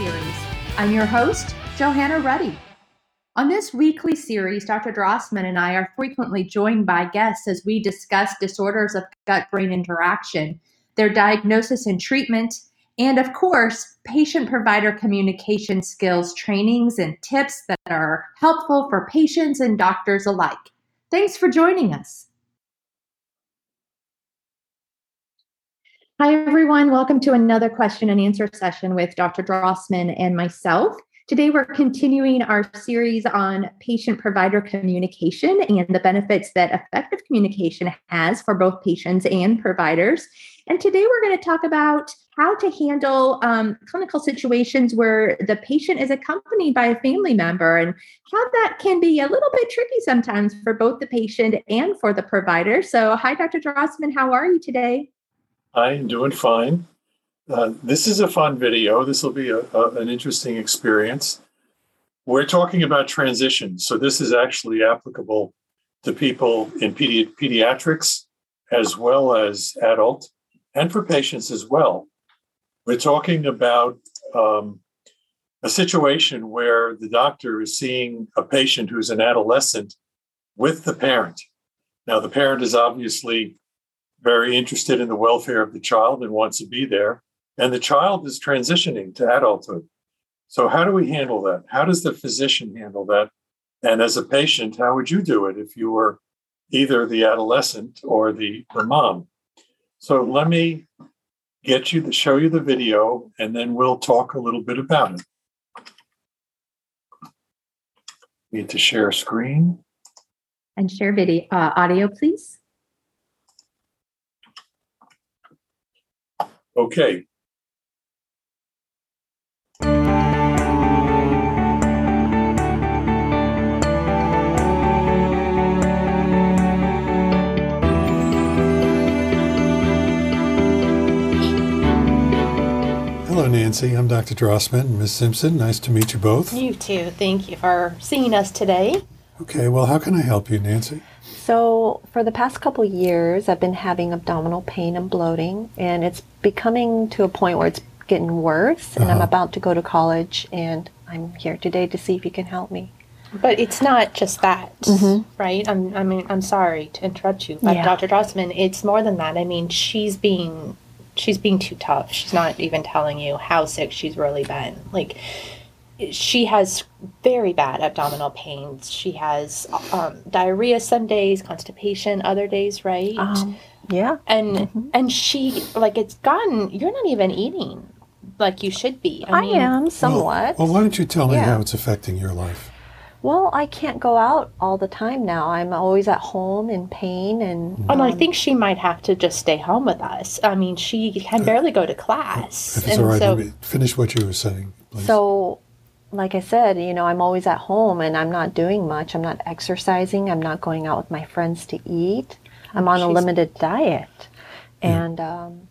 series. I'm your host, Johanna Ruddy. On this weekly series, Dr. Drossman and I are frequently joined by guests as we discuss disorders of gut brain interaction, their diagnosis and treatment, and of course, patient provider communication skills trainings and tips that are helpful for patients and doctors alike. Thanks for joining us. Hi, everyone. Welcome to another question and answer session with Dr. Drossman and myself. Today, we're continuing our series on patient provider communication and the benefits that effective communication has for both patients and providers. And today, we're going to talk about how to handle um, clinical situations where the patient is accompanied by a family member and how that can be a little bit tricky sometimes for both the patient and for the provider. So, hi, Dr. Drossman. How are you today? I'm doing fine. Uh, this is a fun video. This will be a, a, an interesting experience. We're talking about transitions. So, this is actually applicable to people in pedi- pediatrics as well as adult and for patients as well. We're talking about um, a situation where the doctor is seeing a patient who's an adolescent with the parent. Now, the parent is obviously very interested in the welfare of the child and wants to be there. And the child is transitioning to adulthood. So, how do we handle that? How does the physician handle that? And as a patient, how would you do it if you were either the adolescent or the, the mom? So, let me get you to show you the video and then we'll talk a little bit about it. Need to share screen. And share video uh, audio, please. Okay. Hello, Nancy. I'm Dr. Drossman and Ms. Simpson. Nice to meet you both. You too. Thank you for seeing us today. Okay, well, how can I help you, Nancy? So, for the past couple years, I've been having abdominal pain and bloating, and it's becoming to a point where it's getting worse. And uh-huh. I'm about to go to college, and I'm here today to see if you can help me. But it's not just that, mm-hmm. right? I'm, I mean, I'm sorry to interrupt you, but yeah. Dr. Drossman, it's more than that. I mean, she's being she's being too tough. She's not even telling you how sick she's really been. Like she has very bad abdominal pains. She has um, diarrhea some days, constipation other days, right? Um, yeah. And mm-hmm. and she like it's gotten. You're not even eating like you should be. I, I mean, am somewhat. Well, well, why don't you tell me yeah. how it's affecting your life? Well, I can't go out all the time now. I'm always at home in pain and. Um, and I think she might have to just stay home with us. I mean, she can barely go to class. If it's and all right, so, finish what you were saying. Please. So like I said, you know, I'm always at home and I'm not doing much. I'm not exercising. I'm not going out with my friends to eat. I'm on a limited diet. And, um,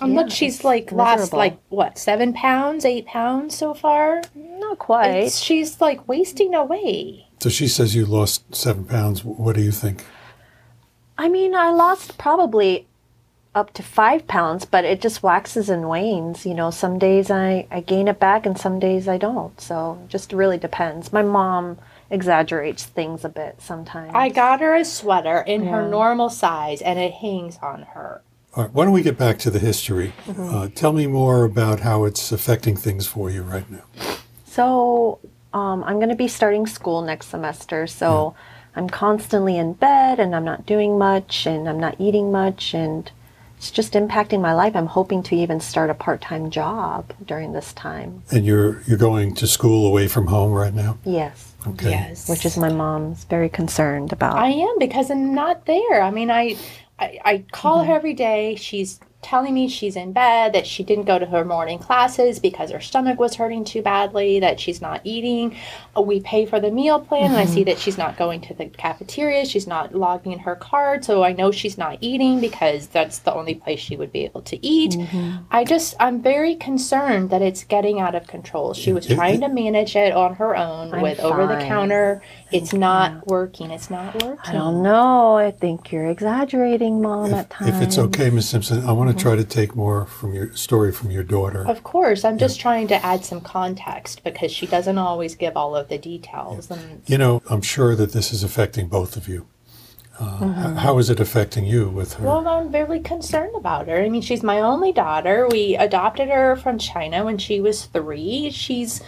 and yeah, look, she's like miserable. lost like what, seven pounds, eight pounds so far? Not quite. It's, she's like wasting away. So she says you lost seven pounds. What do you think? I mean, I lost probably up to five pounds, but it just waxes and wanes. You know, some days I, I gain it back and some days I don't. So just really depends. My mom exaggerates things a bit sometimes. I got her a sweater in yeah. her normal size and it hangs on her. All right, why don't we get back to the history? Mm-hmm. Uh, tell me more about how it's affecting things for you right now. So, um, I'm going to be starting school next semester. So, yeah. I'm constantly in bed and I'm not doing much and I'm not eating much and it's just impacting my life. I'm hoping to even start a part-time job during this time. And you're you're going to school away from home right now? Yes. Okay. Yes. Which is my mom's very concerned about. I am because I'm not there. I mean, I I, I call mm-hmm. her every day. She's telling me she's in bed, that she didn't go to her morning classes because her stomach was hurting too badly, that she's not eating. Uh, we pay for the meal plan, mm-hmm. and I see mm-hmm. that she's not going to the cafeteria, she's not logging in her card, so I know she's not eating because that's the only place she would be able to eat. Mm-hmm. I just, I'm very concerned that it's getting out of control. She was trying to manage it on her own I'm with over the counter. It's not working. It's not working. I don't know. I think you're exaggerating, Mom, if, at times. If it's okay, Miss Simpson, I want to try to take more from your story from your daughter. Of course, I'm just trying to add some context because she doesn't always give all of the details. And You know, I'm sure that this is affecting both of you. Uh, h- How is it affecting you with her? well, I'm very concerned about her. I mean, she's my only daughter. We adopted her from China when she was three. She's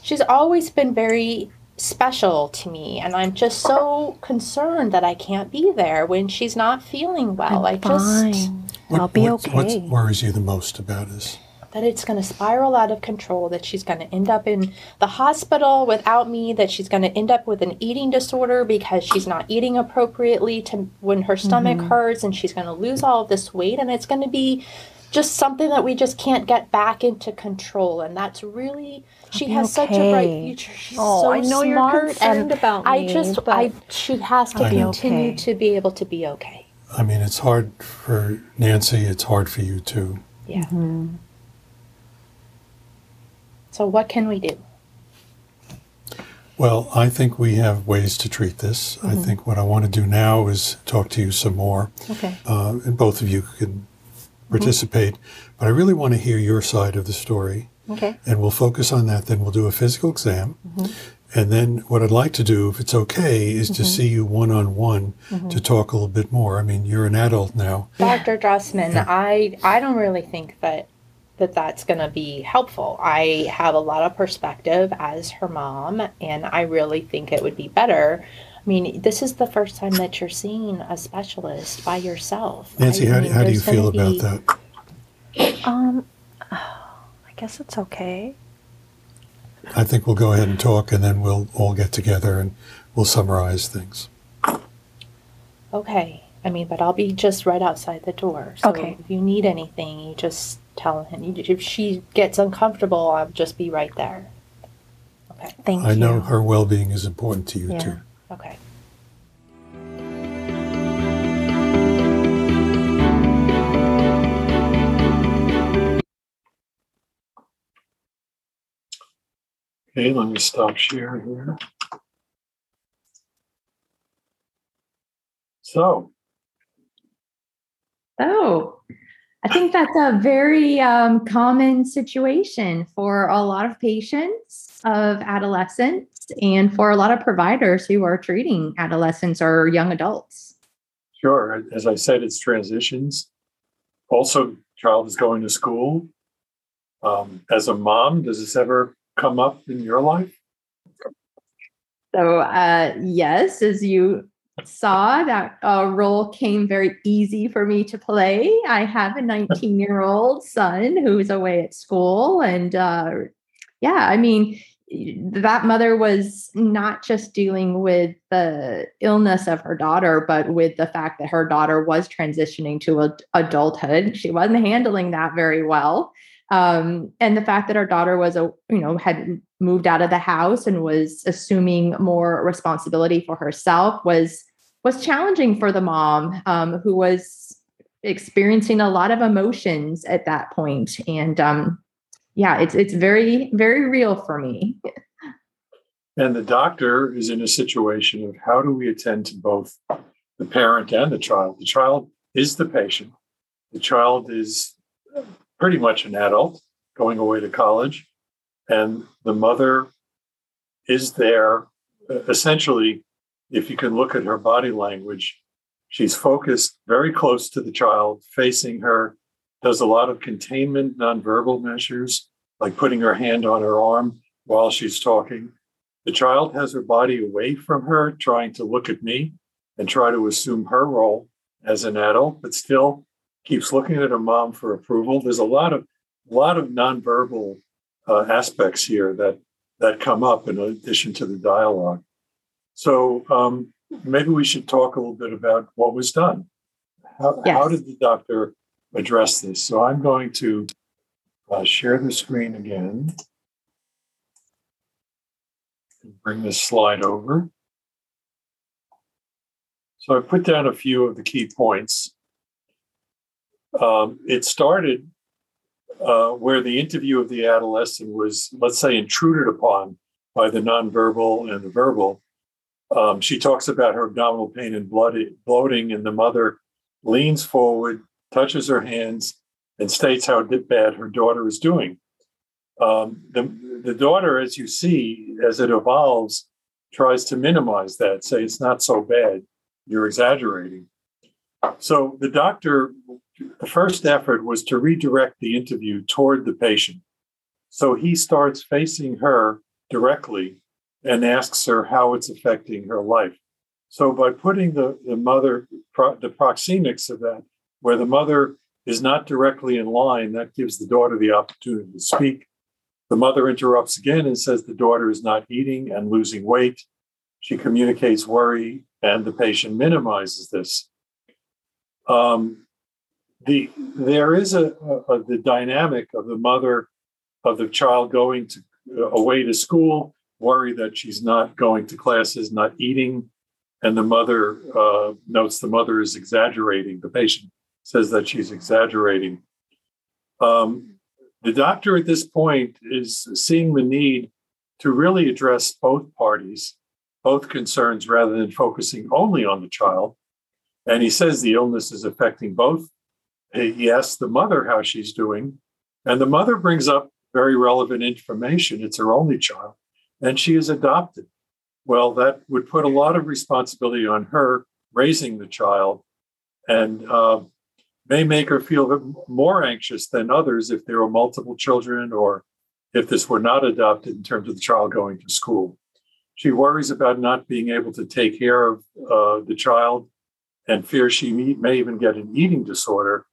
she's always been very special to me, and I'm just so concerned that I can't be there when she's not feeling well. I just Fine. I'll be what, What worries you the most about this? that it's going to spiral out of control, that she's going to end up in the hospital without me, that she's going to end up with an eating disorder because she's not eating appropriately to when her stomach Mm-hmm. hurts and she's going to lose all of this weight and it's going to be just something that we just can't get back into control and that's really she be has such a bright future she's Oh, so I know you're smart concerned and about i just but i she has to I continue Okay. to be able to be okay I mean, it's hard for Nancy, it's hard for you too. yeah Mm-hmm. so what can we do Well, I think we have ways to treat this. I Mm-hmm. think what I want to do now is talk to you some more, okay uh, and both of you can participate. But I really want to hear your side of the story, okay and we'll focus on that. Then we'll do a physical exam. Mm-hmm. And then what I'd like to do, if it's okay, is to see you one on one Mm-hmm. to talk a little bit more. I mean, you're an adult now. Dr. Drossman, I I don't really think that that that's going to be helpful. I have a lot of perspective as her mom, and I really think it would be better. I mean, this is the first time that you're seeing a specialist by yourself. Nancy, I how, mean, how do you feel about be- that? Um, I guess it's okay. I think we'll go ahead and talk, and then we'll all get together and we'll summarize things. Okay. I mean, but I'll be just right outside the door. So Okay. if you need anything, you just tell him. You- If she gets uncomfortable, I'll just be right there. Okay. Thank you. I you. know her well-being is important to you Yeah. too. Okay. Okay, let me stop share here. So, Oh, I think that's a very um, common situation for a lot of patients of adolescents and for a lot of providers who are treating adolescents or young adults. sure, as I said, it's transitions. Also, child is going to school. Um, as a mom, does this ever come up in your life? So, uh, yes, as you saw, that uh, role came very easy for me to play. I have a 19 year old son who's away at school. And uh, yeah, I mean, that mother was not just dealing with the illness of her daughter, but with the fact that her daughter was transitioning to ad- adulthood. She wasn't handling that very well. Um, and the fact that our daughter was a you know had moved out of the house and was assuming more responsibility for herself was was challenging for the mom um, who was experiencing a lot of emotions at that point and um, yeah it's it's very very real for me And the doctor is in a situation of how do we attend to both the parent and the child? The child is the patient. The child is pretty much an adult going away to college. And the mother is there essentially, if you can look at her body language, she's focused very close to the child, facing her, does a lot of containment nonverbal measures, like putting her hand on her arm while she's talking. The child has her body away from her, trying to look at me and try to assume her role as an adult, but still keeps looking at her mom for approval. There's a lot of a lot of nonverbal uh, aspects here that that come up in addition to the dialogue. So um, maybe we should talk a little bit about what was done. How, how did the doctor address this? So I'm going to uh, share the screen again. And bring this slide over. So I put down a few of the key points. Um, it started uh, where the interview of the adolescent was, let's say, intruded upon by the nonverbal and the verbal. Um, she talks about her abdominal pain and blood, bloating, and the mother leans forward, touches her hands, and states how bad her daughter is doing. Um, the, the daughter, as you see, as it evolves, tries to minimize that, say it's not so bad, you're exaggerating. So the doctor, the first effort was to redirect the interview toward the patient. So he starts facing her directly and asks her how it's affecting her life. So by putting the, the mother, the proxemics of that, where the mother is not directly in line, that gives the daughter the opportunity to speak. The mother interrupts again and says the daughter is not eating and losing weight. She communicates worry, and the patient minimizes this. Um, the there is a, a, the dynamic of the mother of the child going to uh, away to school, worry that she's not going to classes, not eating, and the mother uh, notes the mother is exaggerating. The patient says that she's exaggerating. Um, the doctor at this point is seeing the need to really address both parties, both concerns, rather than focusing only on the child. And he says the illness is affecting both. He asks the mother how she's doing, and the mother brings up very relevant information. It's her only child, and she is adopted. Well, that would put a lot of responsibility on her raising the child and uh, may make her feel more anxious than others if there were multiple children or if this were not adopted in terms of the child going to school. She worries about not being able to take care of uh, the child and fears she may even get an eating disorder.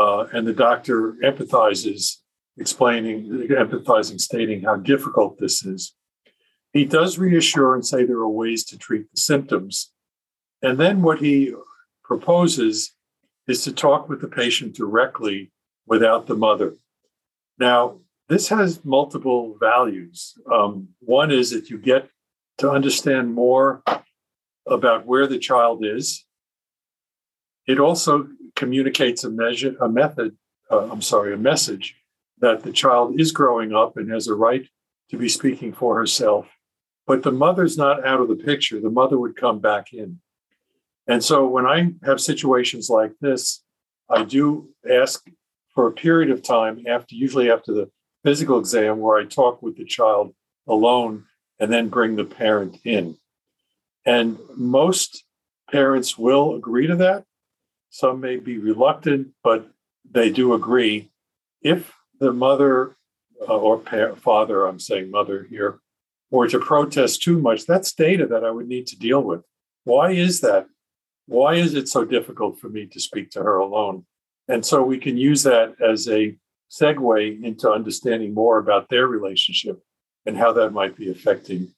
Uh, and the doctor empathizes, explaining, empathizing, stating how difficult this is. He does reassure and say there are ways to treat the symptoms. And then what he proposes is to talk with the patient directly without the mother. Now, this has multiple values. Um, one is that you get to understand more about where the child is. It also communicates a measure, a method, uh, I'm sorry, a message that the child is growing up and has a right to be speaking for herself but the mother's not out of the picture. The mother would come back in. And so when I have situations like this, I do ask for a period of time after, usually after the physical exam, where I talk with the child alone and then bring the parent in. And most parents will agree to that. Some may be reluctant, but they do agree. If the mother uh, or pa- father, I'm saying mother here, were to protest too much, that's data that I would need to deal with. Why is that? Why is it so difficult for me to speak to her alone? And so we can use that as a segue into understanding more about their relationship and how that might be affecting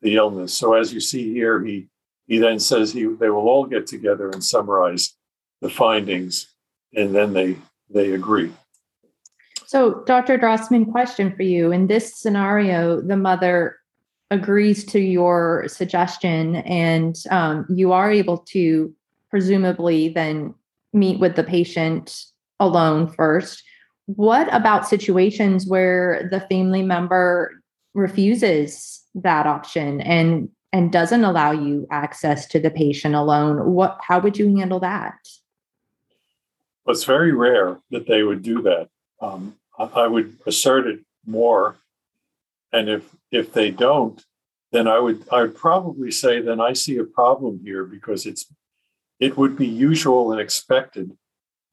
the illness. So as you see here, he he then says he they will all get together and summarize the findings, and then they they agree. So, Dr. Drossman, question for you. In this scenario, the mother agrees to your suggestion and um, you are able to presumably then meet with the patient alone first what about situations where the family member refuses that option and and doesn't allow you access to the patient alone what how would you handle that well, it's very rare that they would do that. Um, I would assert it more. And if if they don't, then I would I would probably say then I see a problem here because it's it would be usual and expected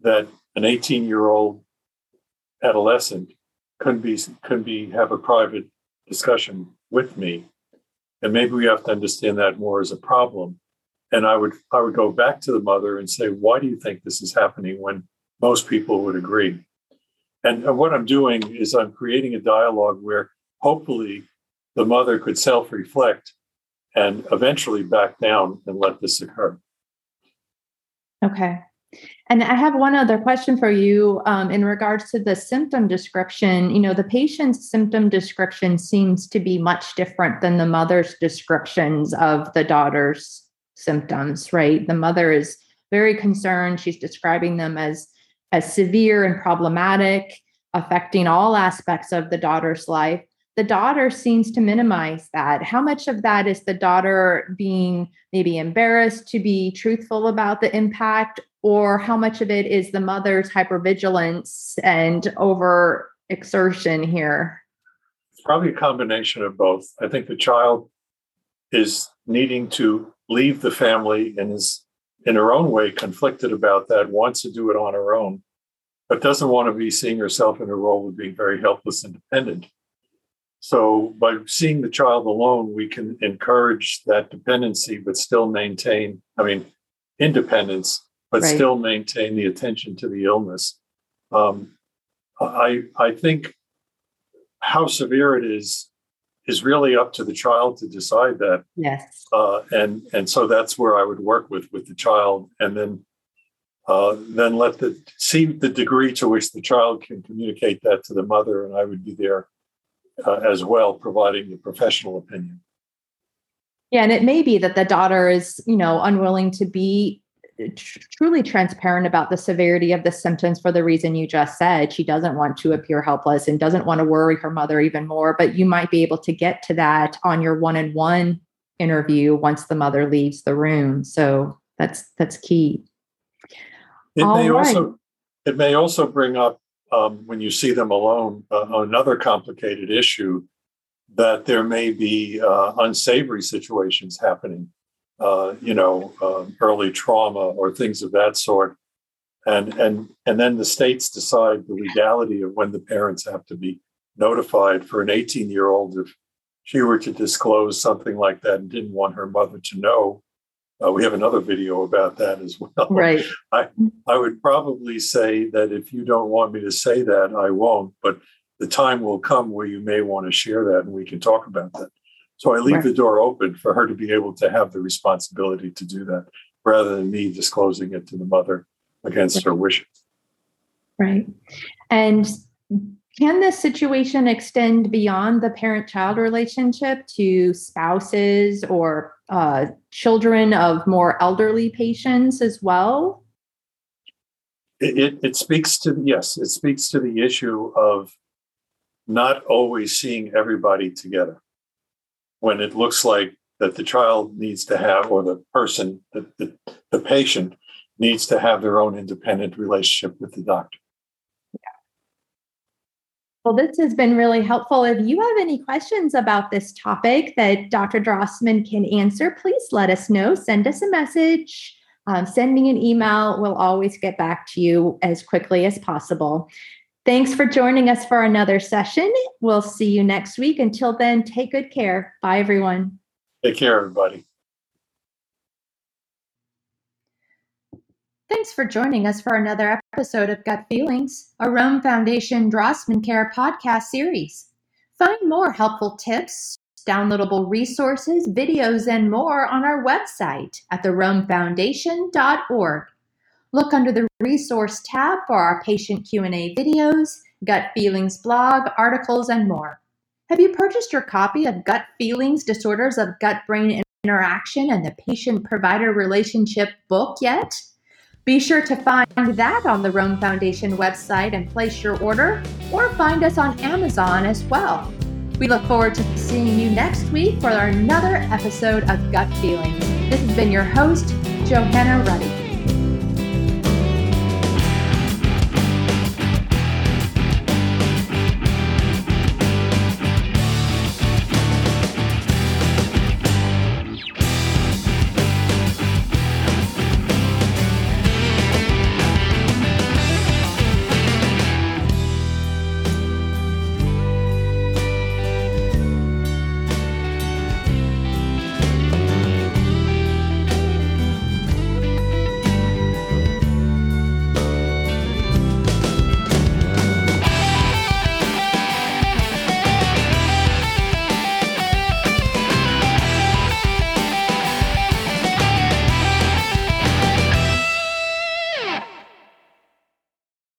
that an 18 year old adolescent could be could be have a private discussion with me. And maybe we have to understand that more as a problem and i would i would go back to the mother and say why do you think this is happening when most people would agree and, and what i'm doing is i'm creating a dialogue where hopefully the mother could self reflect and eventually back down and let this occur. Okay. And I have one other question for you um, in regards to the symptom description. You know, the patient's symptom description seems to be much different than the mother's descriptions of the daughter's symptoms, right? The mother is very concerned. She's describing them as as severe and problematic, affecting all aspects of the daughter's life the daughter seems to minimize that. How much of that is the daughter being maybe embarrassed to be truthful about the impact or how much of it is the mother's hypervigilance and over exertion here? It's probably a combination of both. I think the child is needing to leave the family and is in her own way conflicted about that, wants to do it on her own, but doesn't want to be seeing herself in a role of being very helpless and dependent. So by seeing the child alone, we can encourage that dependency, but still maintain, I mean, independence, but right. still maintain the attention to the illness. Um, I I think how severe it is is really up to the child to decide that. Yes. Uh, and and so that's where I would work with with the child, and then uh, then let the see the degree to which the child can communicate that to the mother, and I would be there uh, as well, providing the professional opinion. Yeah, and it may be that the daughter is, you know, unwilling to be tr- truly transparent about the severity of the symptoms for the reason you just said. She doesn't want to appear helpless and doesn't want to worry her mother even more. But you might be able to get to that on your one-on-one interview once the mother leaves the room. So that's that's key. It All may right. also it may also bring up um, when you see them alone uh, another complicated issue that there may be uh, unsavory situations happening uh, you know, um, early trauma or things of that sort. And, and, and then the states decide the legality of when the parents have to be notified for an 18 year old if she were to disclose something like that and didn't want her mother to know. Uh, we have another video about that as well. Right. I, I would probably say that if you don't want me to say that, I won't. But the time will come where you may want to share that and we can talk about that. So I leave right. the door open for her to be able to have the responsibility to do that rather than me disclosing it to the mother against right. her wishes. Right. And can this situation extend beyond the parent child relationship to spouses or uh, children of more elderly patients as well? It, it, it speaks to, yes, it speaks to the issue of not always seeing everybody together when it looks like that the child needs to have, or the person, the, the, the patient needs to have their own independent relationship with the doctor. Yeah. Well, this has been really helpful. If you have any questions about this topic that Dr. Drossman can answer, please let us know. Send us a message, um, send me an email. We'll always get back to you as quickly as possible. Thanks for joining us for another session. We'll see you next week. Until then, take good care. Bye, everyone. Take care, everybody. Thanks for joining us for another episode of Gut Feelings, a Rome Foundation Drossman Care podcast series. Find more helpful tips, downloadable resources, videos, and more on our website at theromefoundation.org. Look under the resource tab for our patient Q&A videos, gut feelings blog, articles, and more. Have you purchased your copy of Gut Feelings Disorders of Gut Brain Interaction and the Patient Provider Relationship book yet? Be sure to find that on the Rome Foundation website and place your order, or find us on Amazon as well. We look forward to seeing you next week for another episode of Gut Feelings. This has been your host, Johanna Ruddy.